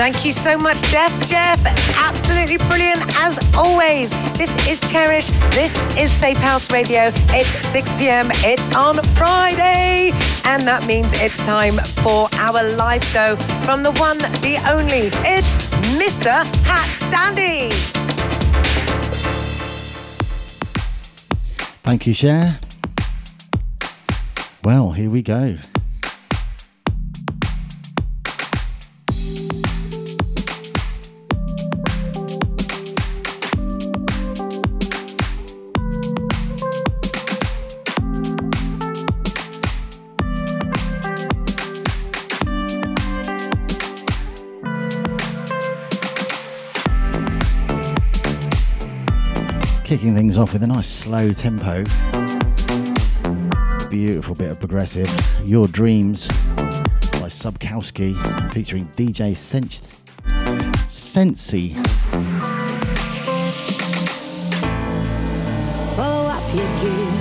Thank you so much, Jeff. Jeff, absolutely brilliant as always. This is Cherish. This is Safehouse Radio. It's 6 p.m. It's on Friday. And that means it's time for our live show from the one, the only. It's Mr. HatStandy. Thank you, Cher. Well, here we go. Kicking things off with a nice slow tempo. Beautiful bit of progressive. Your Dreams by Subkowski featuring DJ Sens- Sensey. Follow up your dream,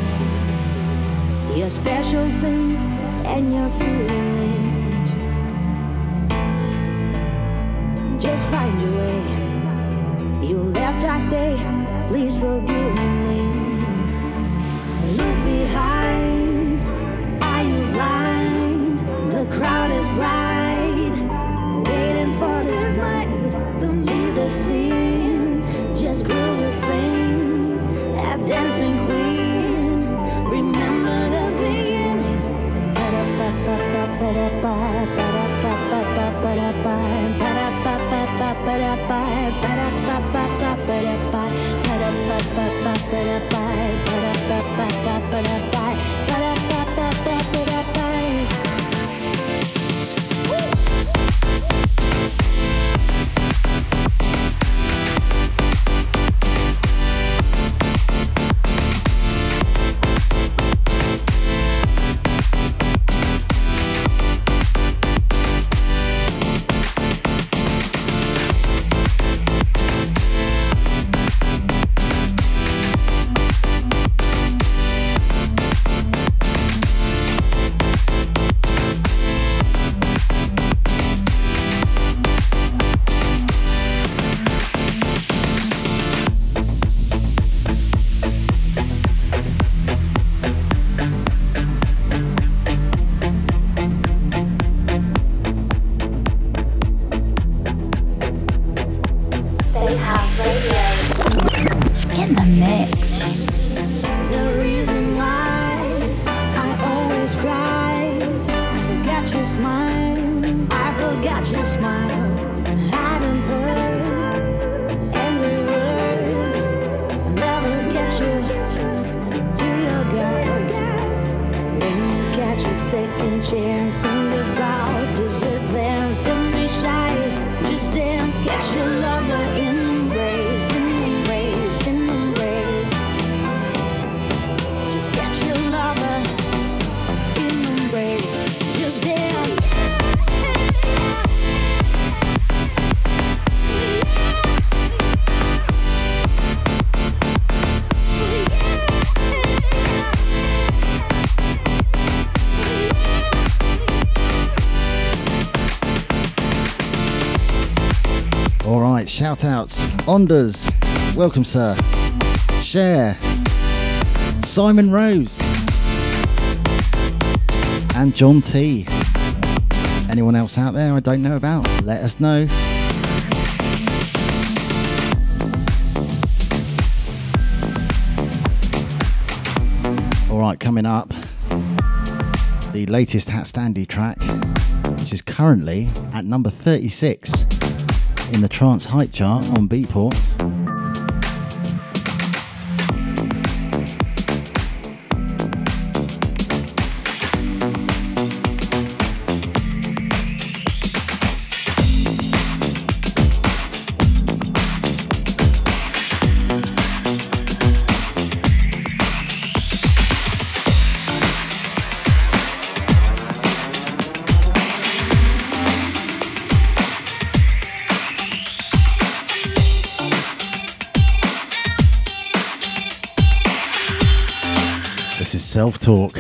your special thing, and your feelings. Just find your way. You left, I say please forgive me. Look behind, are you blind? The crowd is bright, waiting for this. Don't leave the scene, just groove the thing. Shout outs. Onders, welcome, sir. Share, Simon Rose, and John T. Anyone else out there I don't know about? Let us know. Alright, coming up, the latest HatStandy track, which is currently at number 36 in the trance hype chart on Beatport. Talk.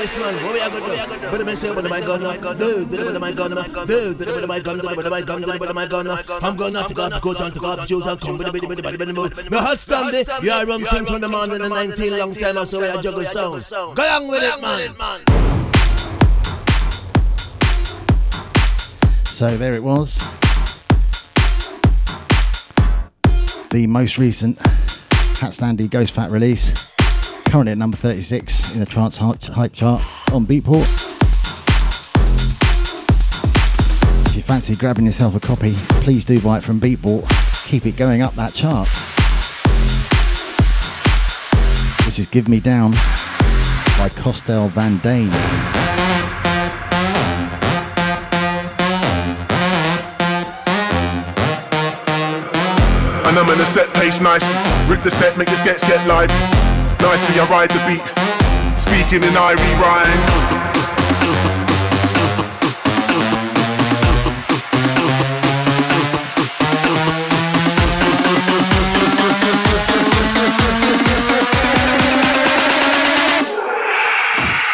I man. What we are gonna do? But say, but my gun, do, do, my gun, do, do, my gun, do, my gun, do, my gun. I'm gonna to go, go down to go shoes and come with bitty, bitty. The hot stand you are things from the man in the 19 long time. Go along with it, man. So there it was. The most recent HatStandy Ghost Fat release. Currently at number 36 in the trance hype chart on Beatport. If you fancy grabbing yourself a copy, please do buy it from Beatport. Keep it going up that chart. This is Give Me Down by Costel van Dein. And I'm in a set pace nice. Rip the set, make the skets get live. Nicely, I ride the beat. Speaking in Irie rhymes.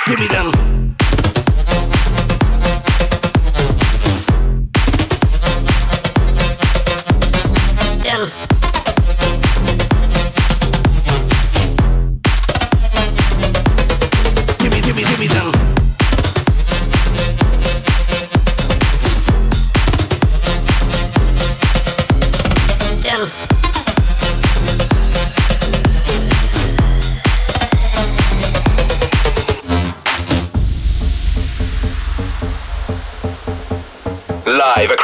Give me them.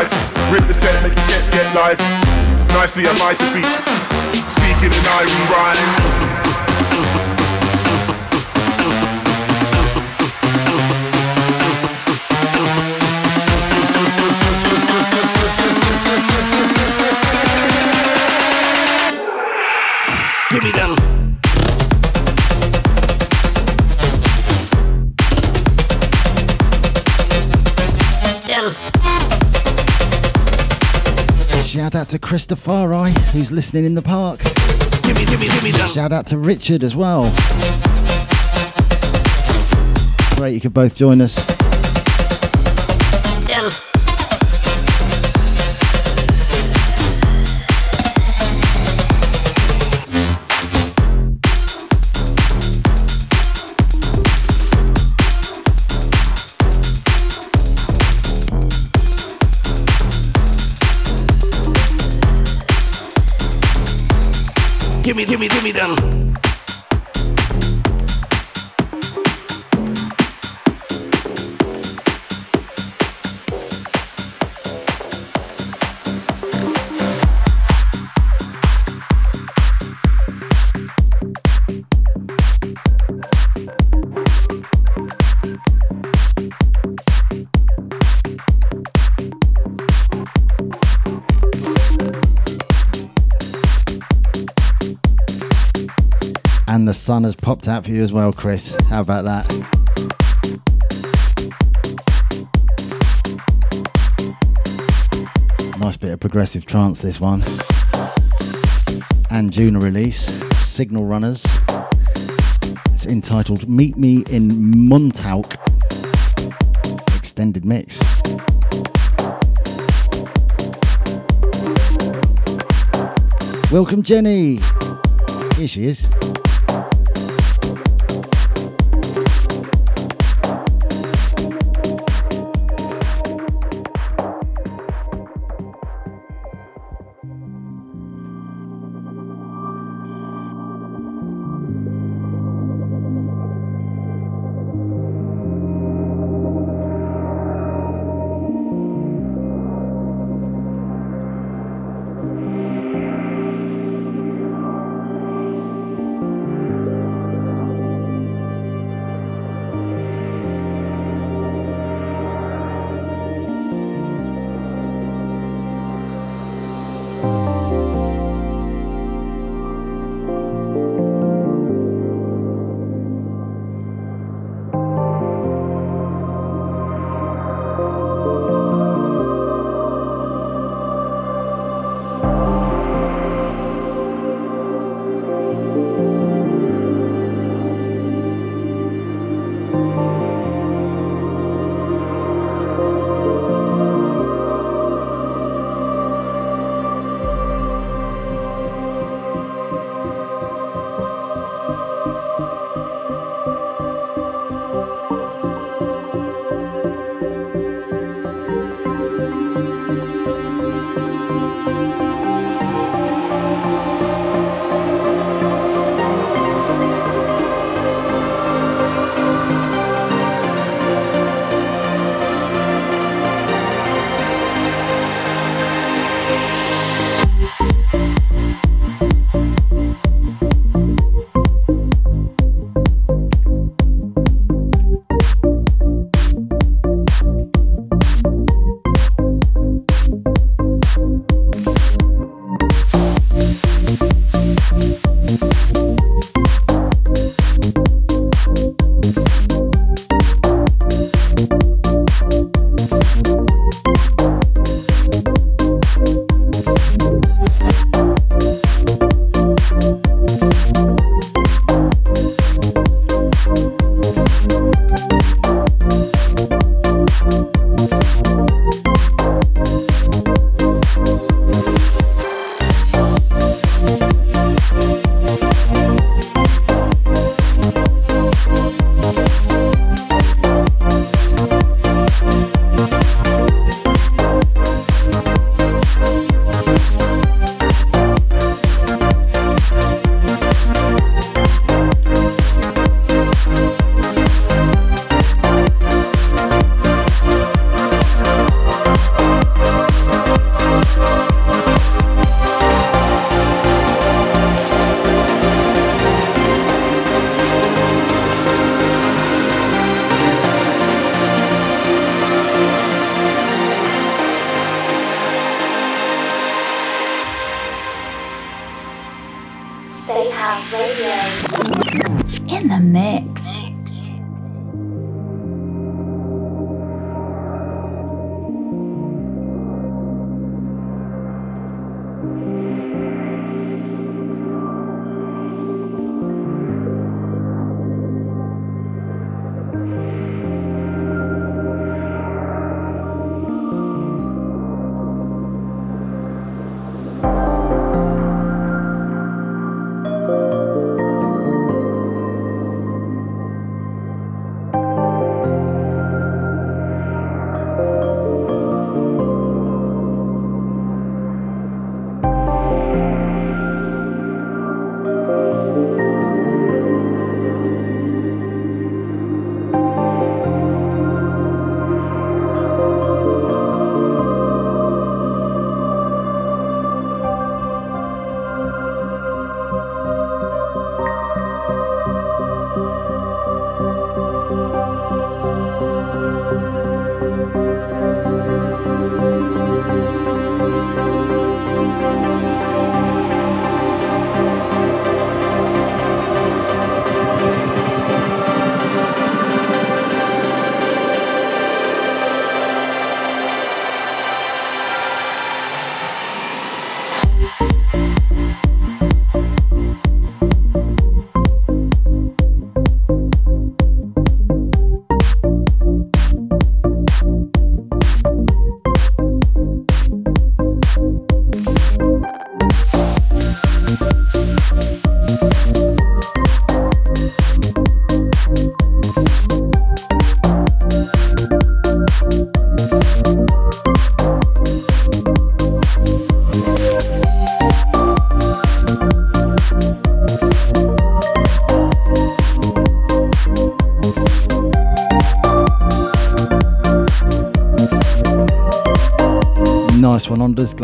Live. Rip the set, make the skets get live. Nicely ride the beat, speaking in Irie rhymes. Give me them. Out to Christopher, who's listening in the park. Give me, give me, give me Shout out to Richard as well. Great, you could both join us. Gimme, gimme, gimme them. The sun has popped out for you as well, Chris. How about that? Nice bit of progressive trance, this one. Anjuna release, Signalrunners. It's entitled Meet Me in Montauk. Extended mix. Welcome, Jenny. Here she is. Mix.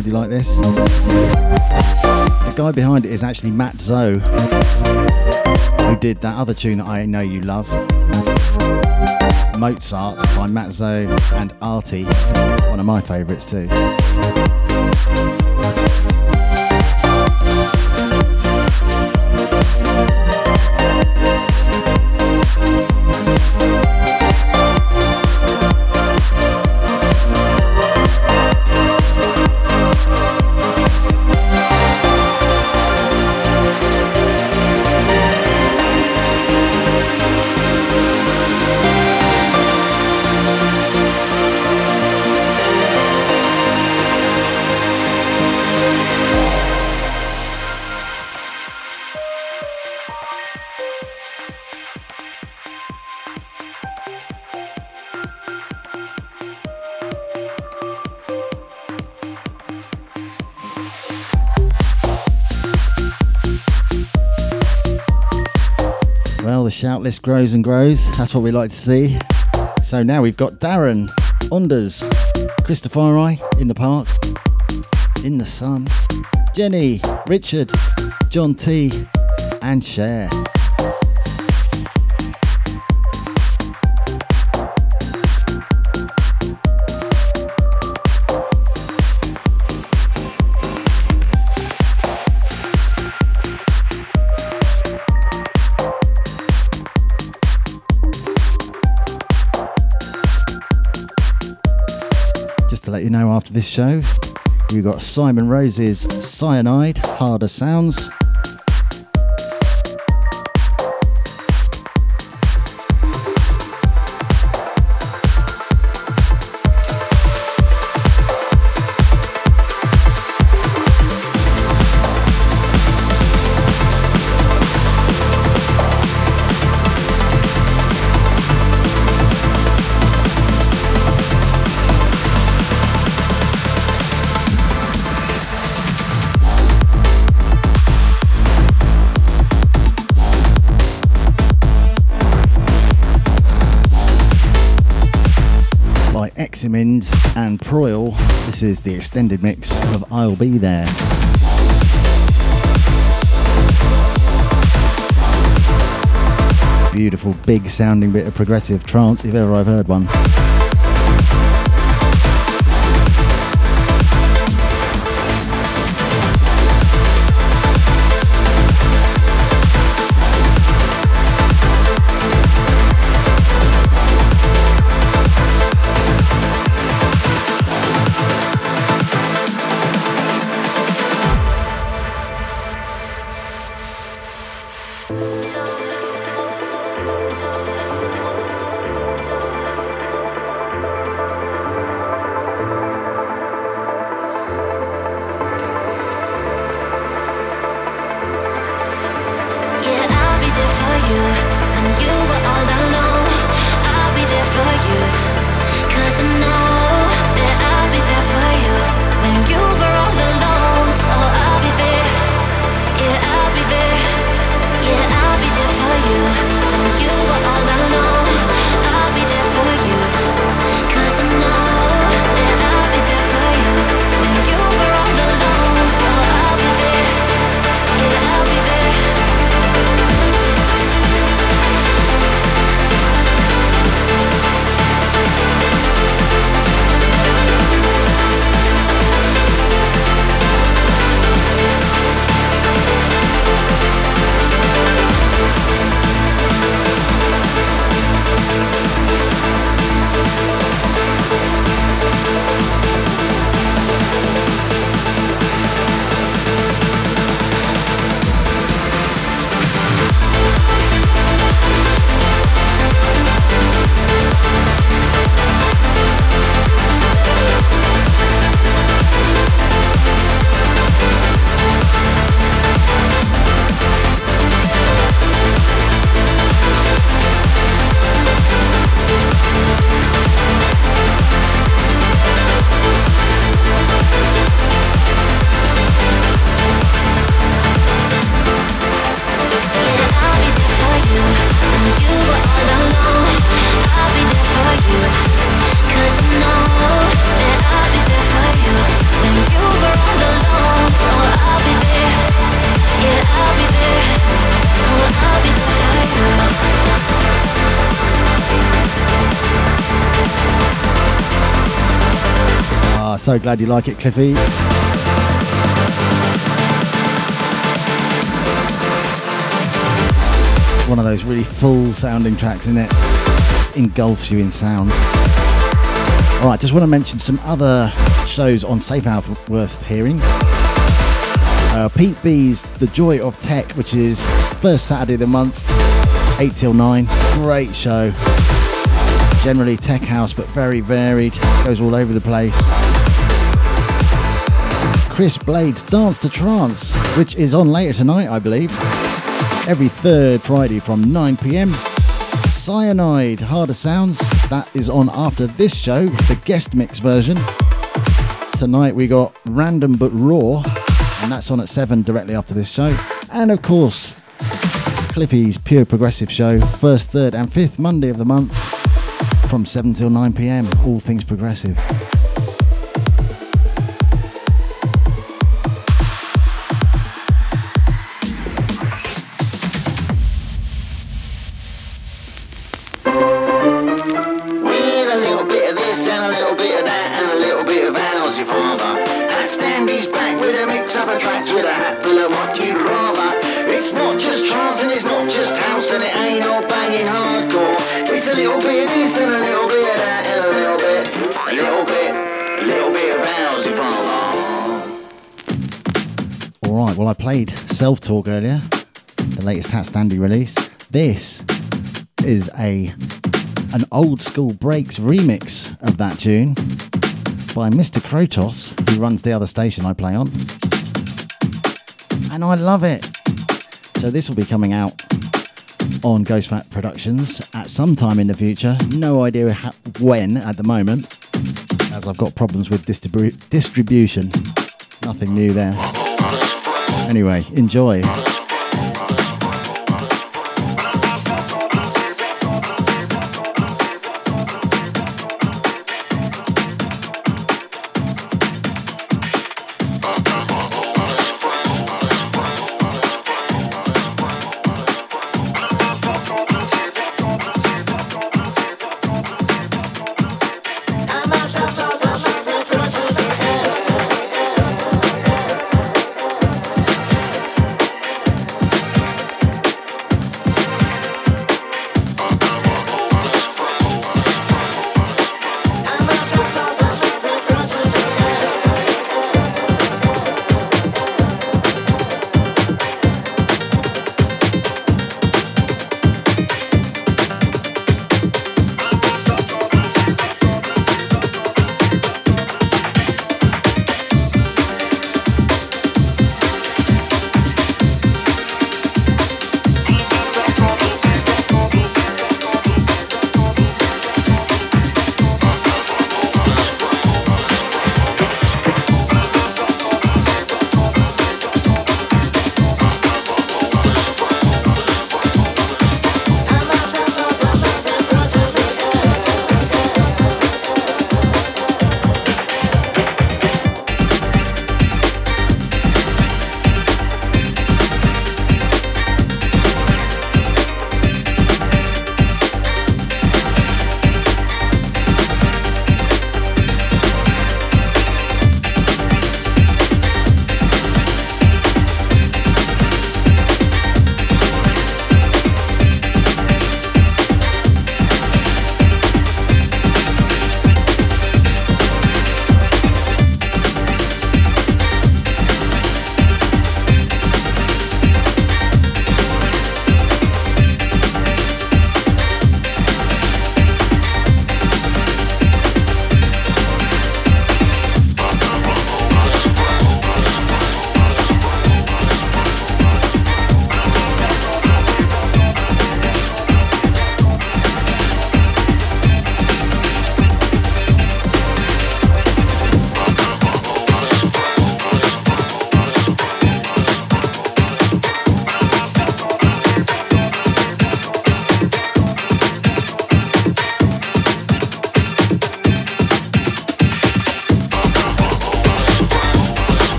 Glad you like this. The guy behind it is actually Matt Zo, who did that other tune that I know you love. Mozart by Matt Zo and Arty, one of my favourites too. List grows and grows. That's what we like to see. So now we've got Darren, Onders, Christopher I in the park, in the sun, Jenny, Richard, John T, and Cher. After this show. We've got Simon Rose's Cyanide, Harder Sounds. This is the extended mix of I'll Be There. Beautiful, big sounding bit of progressive trance, if ever I've heard one. So glad you like it, Cliffy. One of those really full sounding tracks, isn't it? Just engulfs you in sound. Alright, just want to mention some other shows on Safehouse worth hearing. Uh, Pete B's The Joy of Tech, which is first Saturday of the month, 8 till 9. Great show. Generally tech house, but very varied. Goes all over the place. Chris Blades Dance to Trance, which is on later tonight, I believe. Every third Friday from 9 pm. Cyanide Harder Sounds, that is on after this show, the guest mix version. Tonight we got Random But Raw, and that's on at 7 directly after this show. And of course, Cliffy's Pure Progressive Show, first, third, and fifth Monday of the month from 7 till 9 pm, all things progressive. Self Talk earlier, the latest HatStandy release. This is a an old school breaks remix of that tune by Mr. Krotos, who runs the other station I play on. And I love it. So this will be coming out on Ghost Fat Productions at some time in the future. No idea when at the moment, as I've got problems with distribu- distribution. Nothing new there. Anyway, enjoy.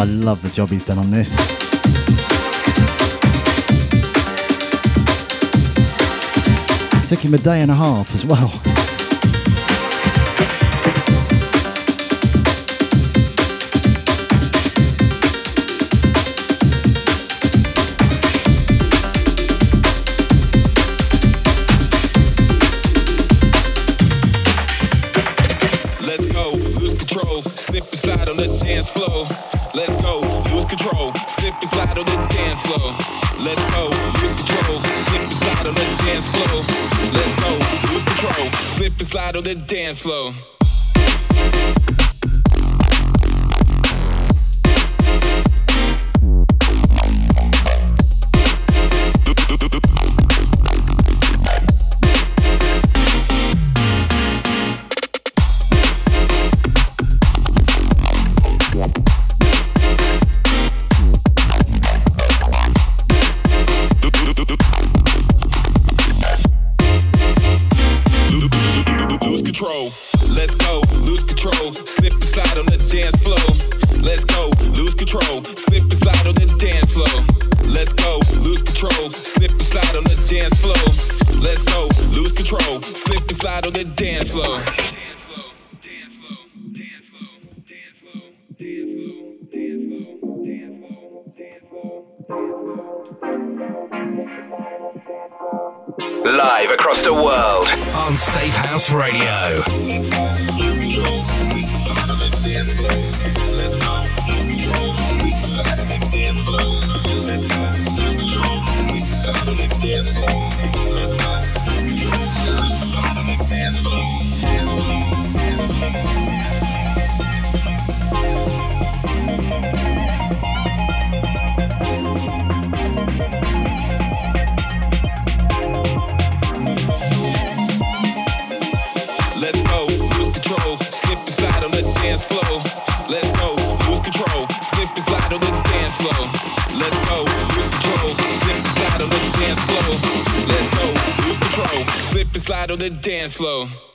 I love the job he's done on this. Took him a day and a half as well. dance floor. Let's go, lose control, slip and slide on the dance floor. Let's go, lose control, slip and slide on the dance floor. Live. battle the dance floor.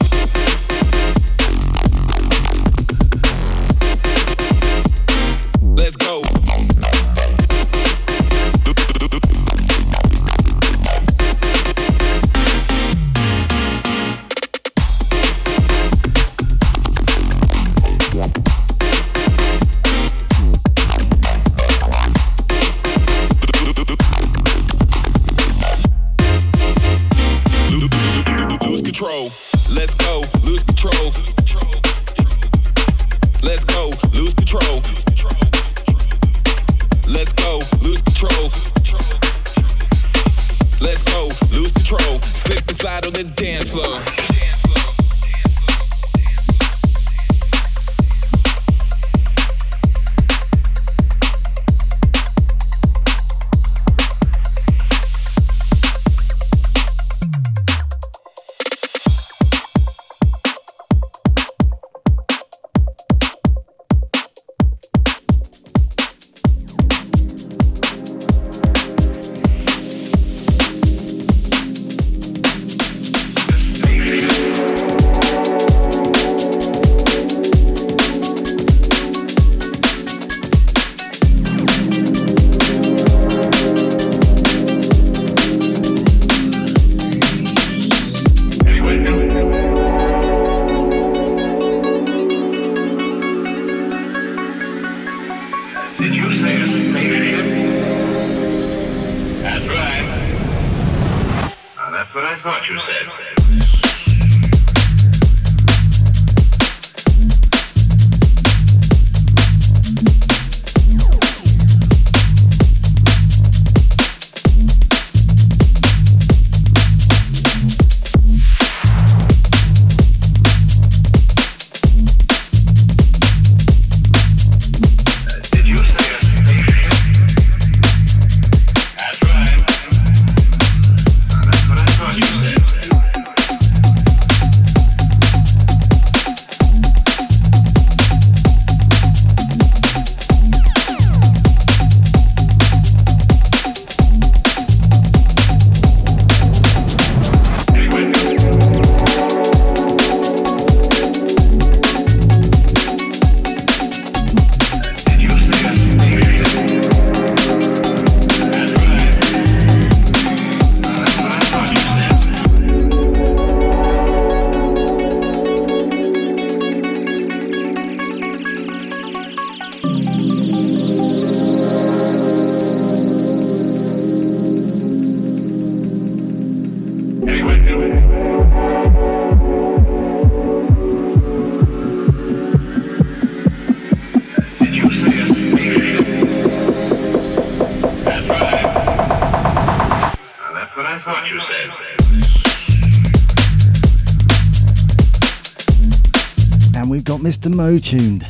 We've got Mr. Mo tuned.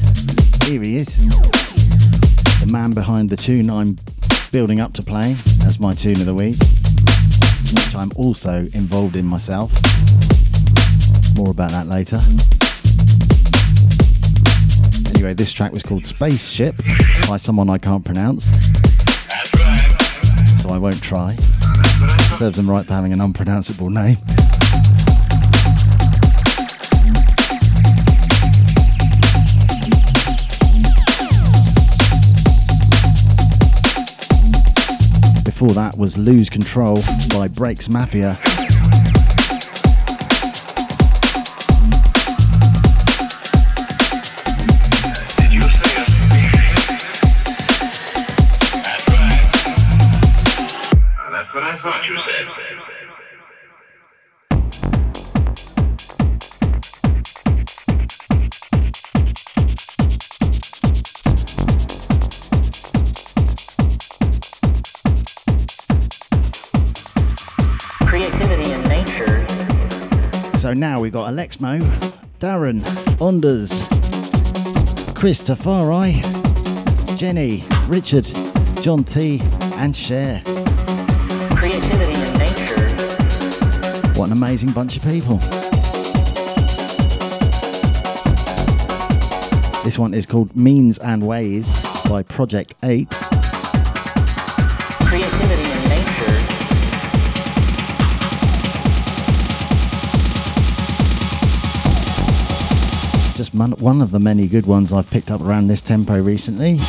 Here he is. The man behind the tune I'm building up to play. as my tune of the week, which I'm also involved in myself. More about that later. Anyway, this track was called Spaceship by someone I can't pronounce. So I won't try. Serves them right for having an unpronounceable name. Before that was Lose Control by BreaksMafia. Alexmo, Darren, Onders, Chris Tafari, Jenny, Richard, John T, and Cher. Creativity in nature. What an amazing bunch of people. This one is called Means and Ways by Project 8. One of the many good ones I've picked up around this tempo recently.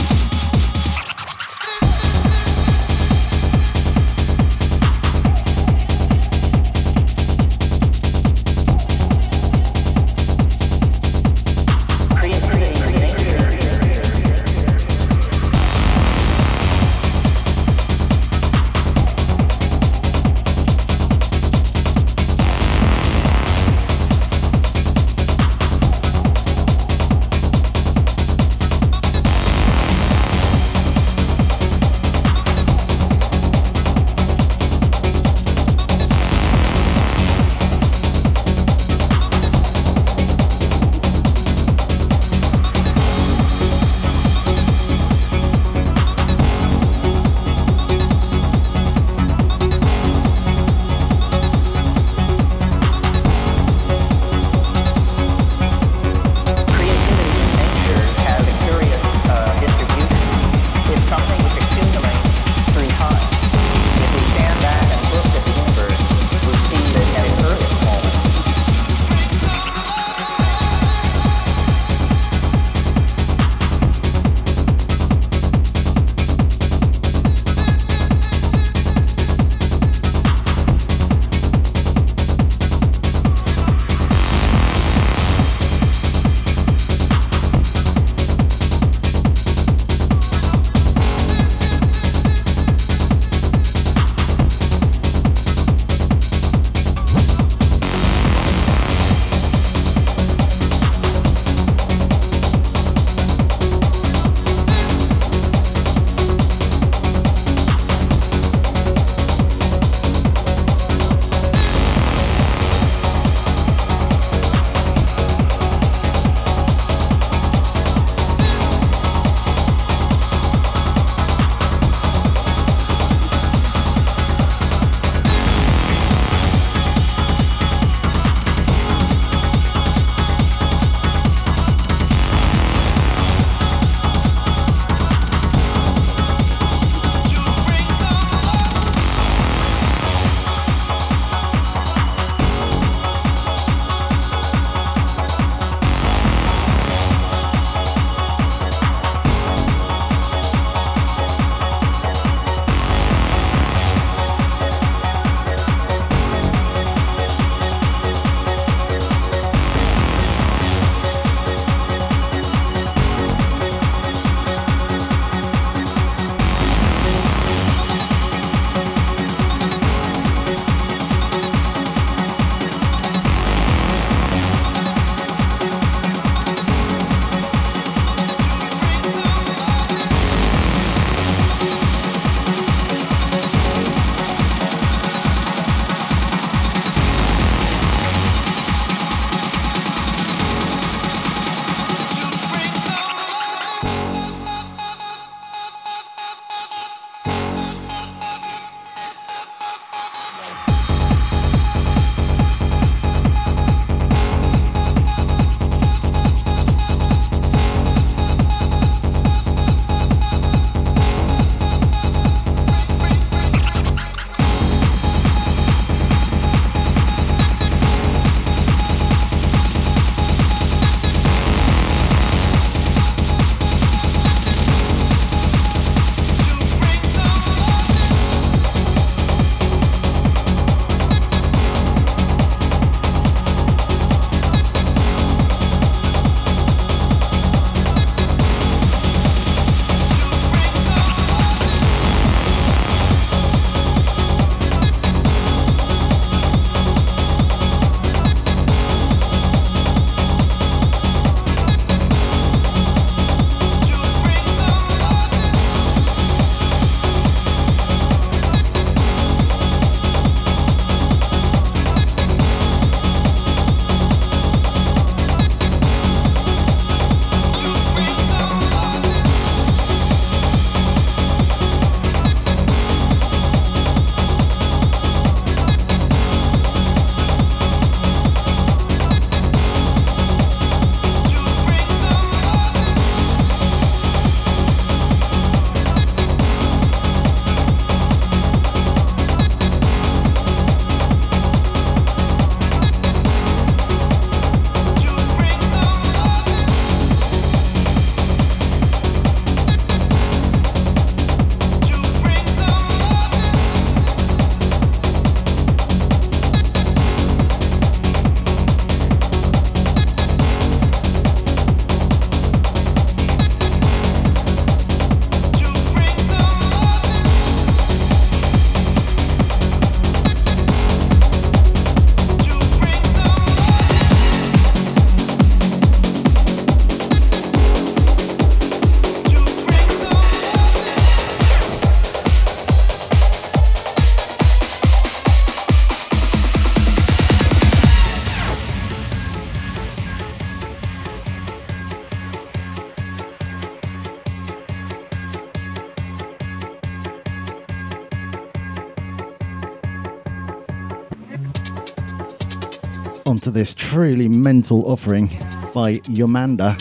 This truly mental offering by Yomanda,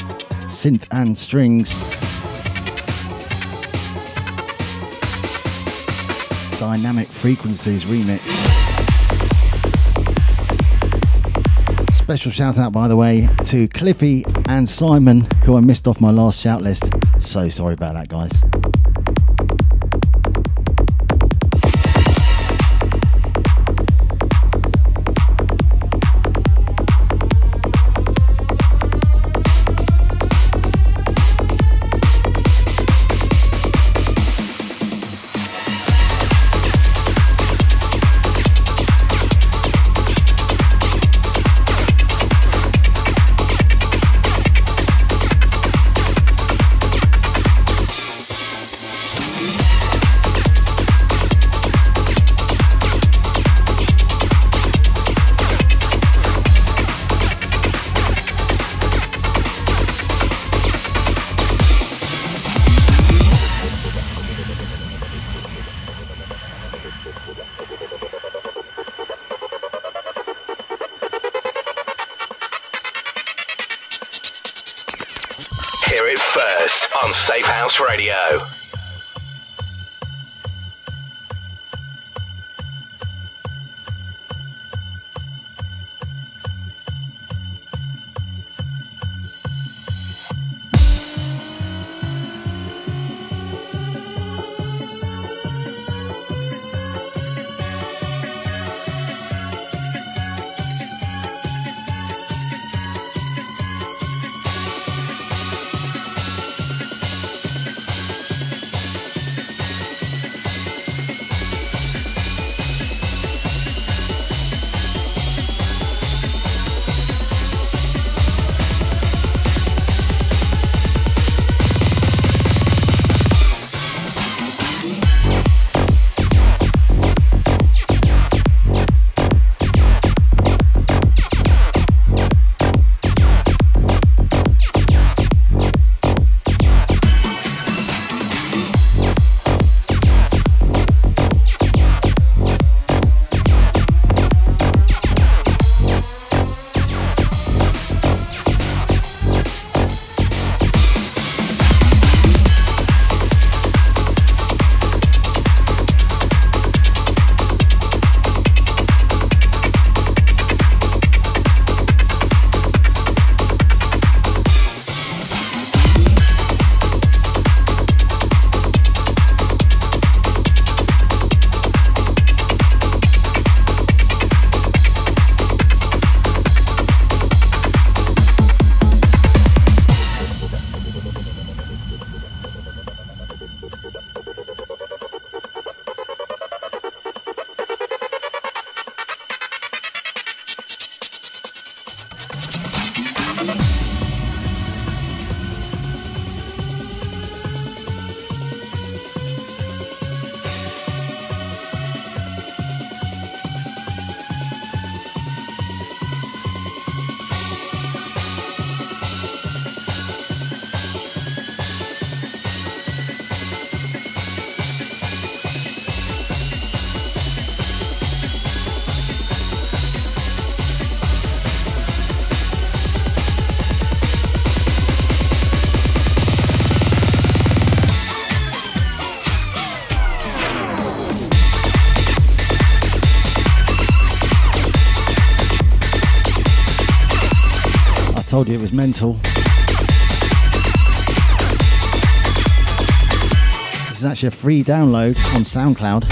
synth and strings. Dynamic Frequencies remix. Special shout out, by the way, to Cliffy and Simon, who I missed off my last shout list. So sorry about that, guys. Actually a free download on SoundCloud.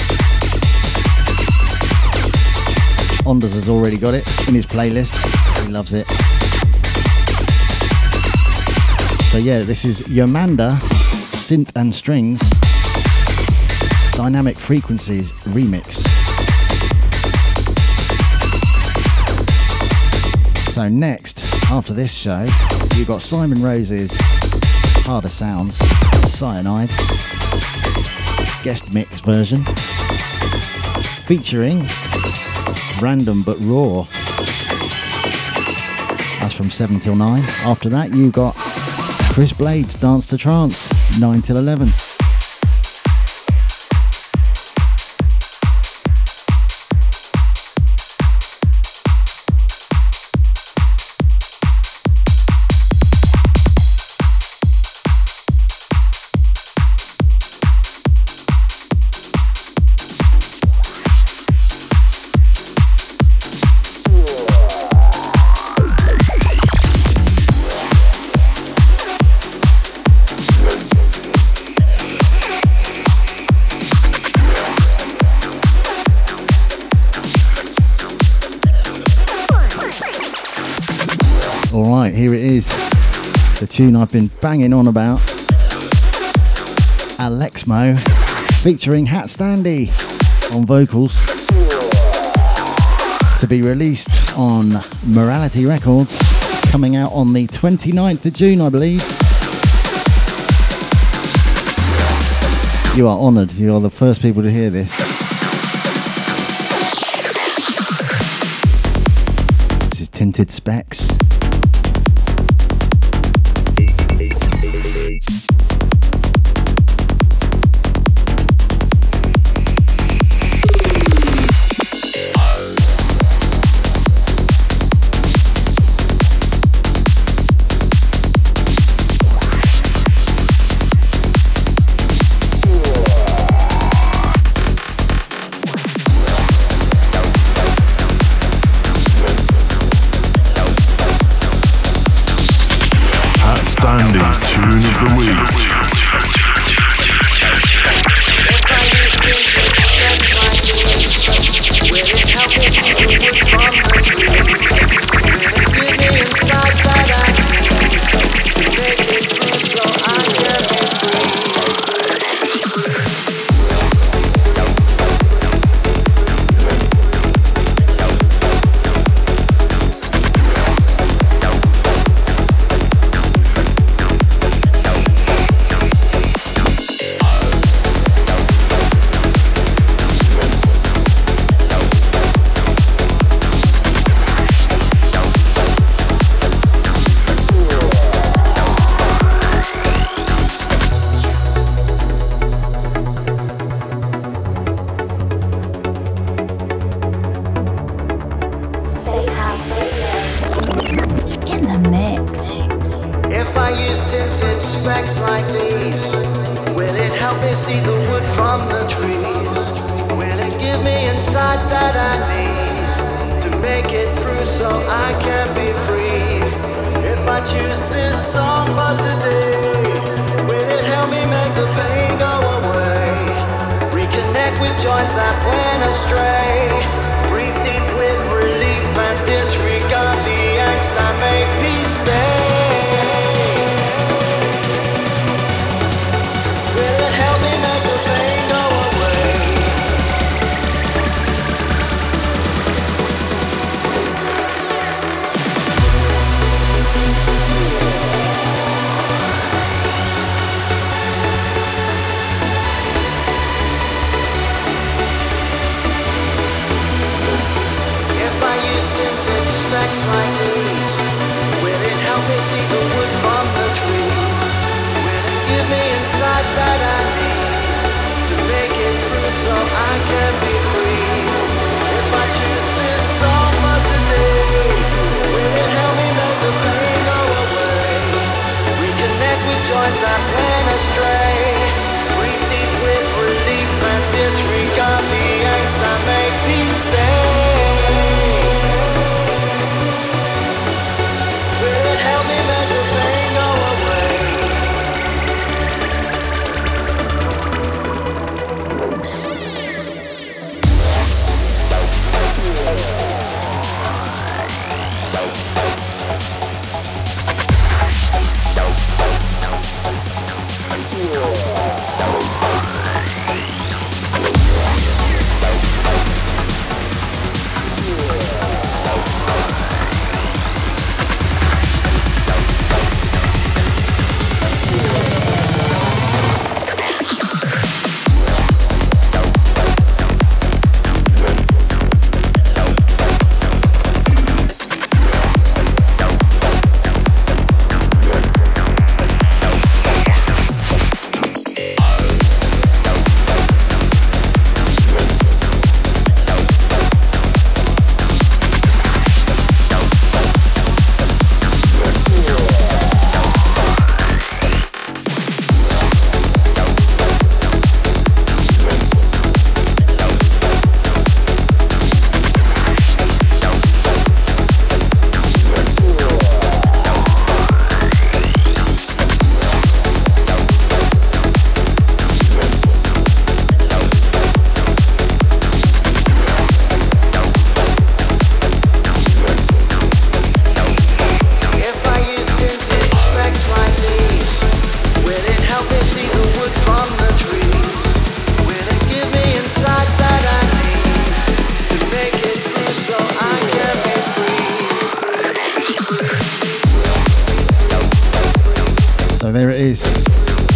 Ondas has already got it in his playlist. He loves it. So yeah, this is Yomanda, Synth and Strings, Dynamic Frequencies remix. So next, after this show, you've got Simon Rose's Harder Sounds, Cyanide, guest mix version, featuring Random But Raw. That's from 7 till 9. After that, you got Chris Blades Dance to Trance, 9 till 11. tune I've been banging on about. Alexmo featuring HatStandy on vocals. To be released on Morality Records, coming out on the 29th of June, I believe. You are honoured, you are the first people to hear this. This is Tinted Specs. So there it is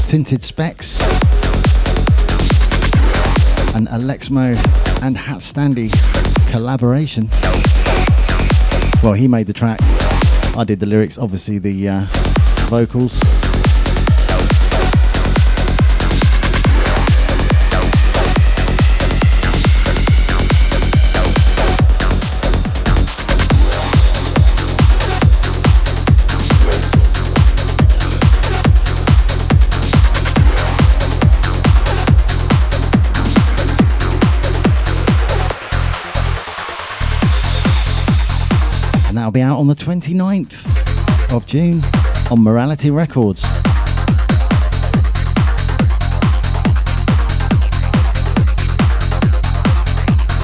Tinted Specs and Alexmo and HatStandy collaboration. Well, he made the track. I did the lyrics, obviously the uh, vocals. Be out on the 29th of June on Morality Records.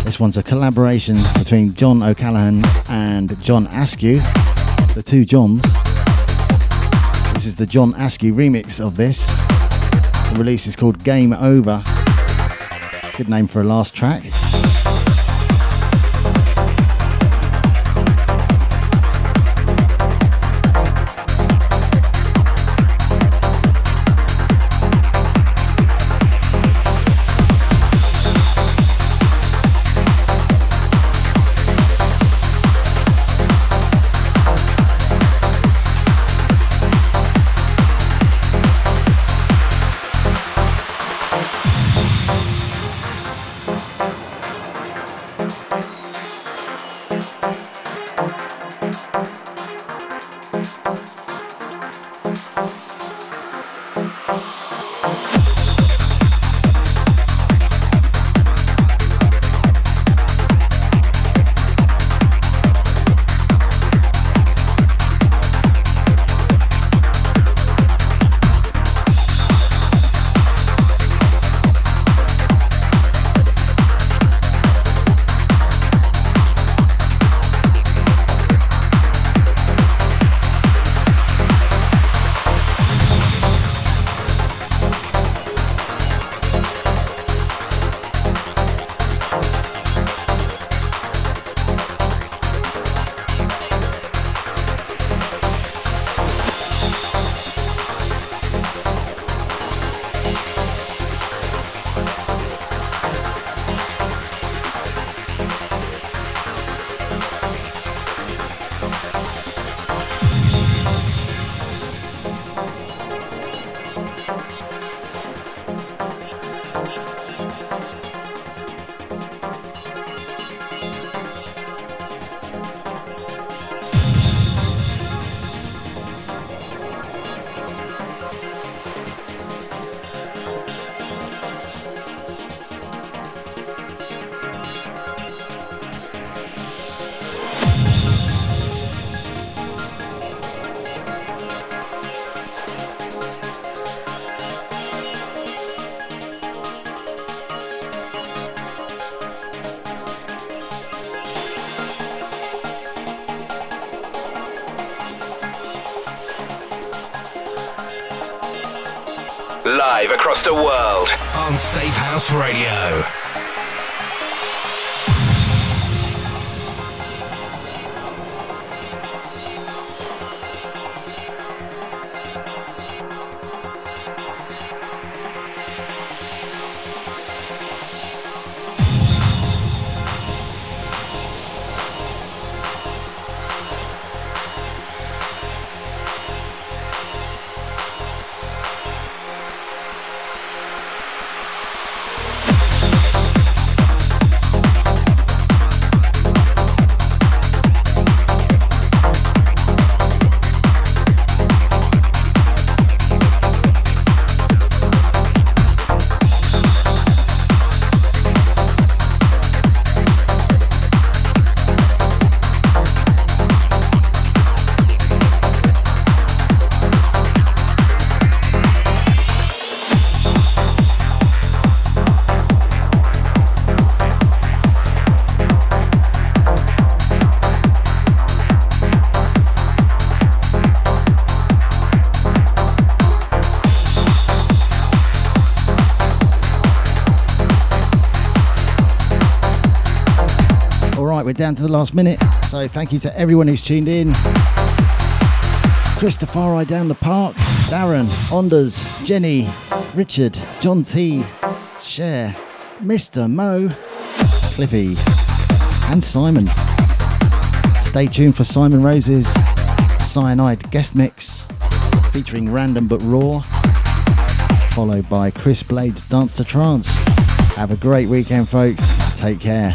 This one's a collaboration between John O'Callaghan and John Askew, the two Johns. This is the John Askew remix of this. The release is called Game Over. Good name for a last track. Radio. Down to the last minute. So thank you to everyone who's tuned in. Christopher I down the park, Darren, Onders, Jenny, Richard, John T, Cher, Mr. Mo, Cliffy, and Simon. Stay tuned for Simon Rose's Cyanide guest mix featuring Random But Raw, followed by Chris Blade's Dance to Trance. Have a great weekend, folks. Take care.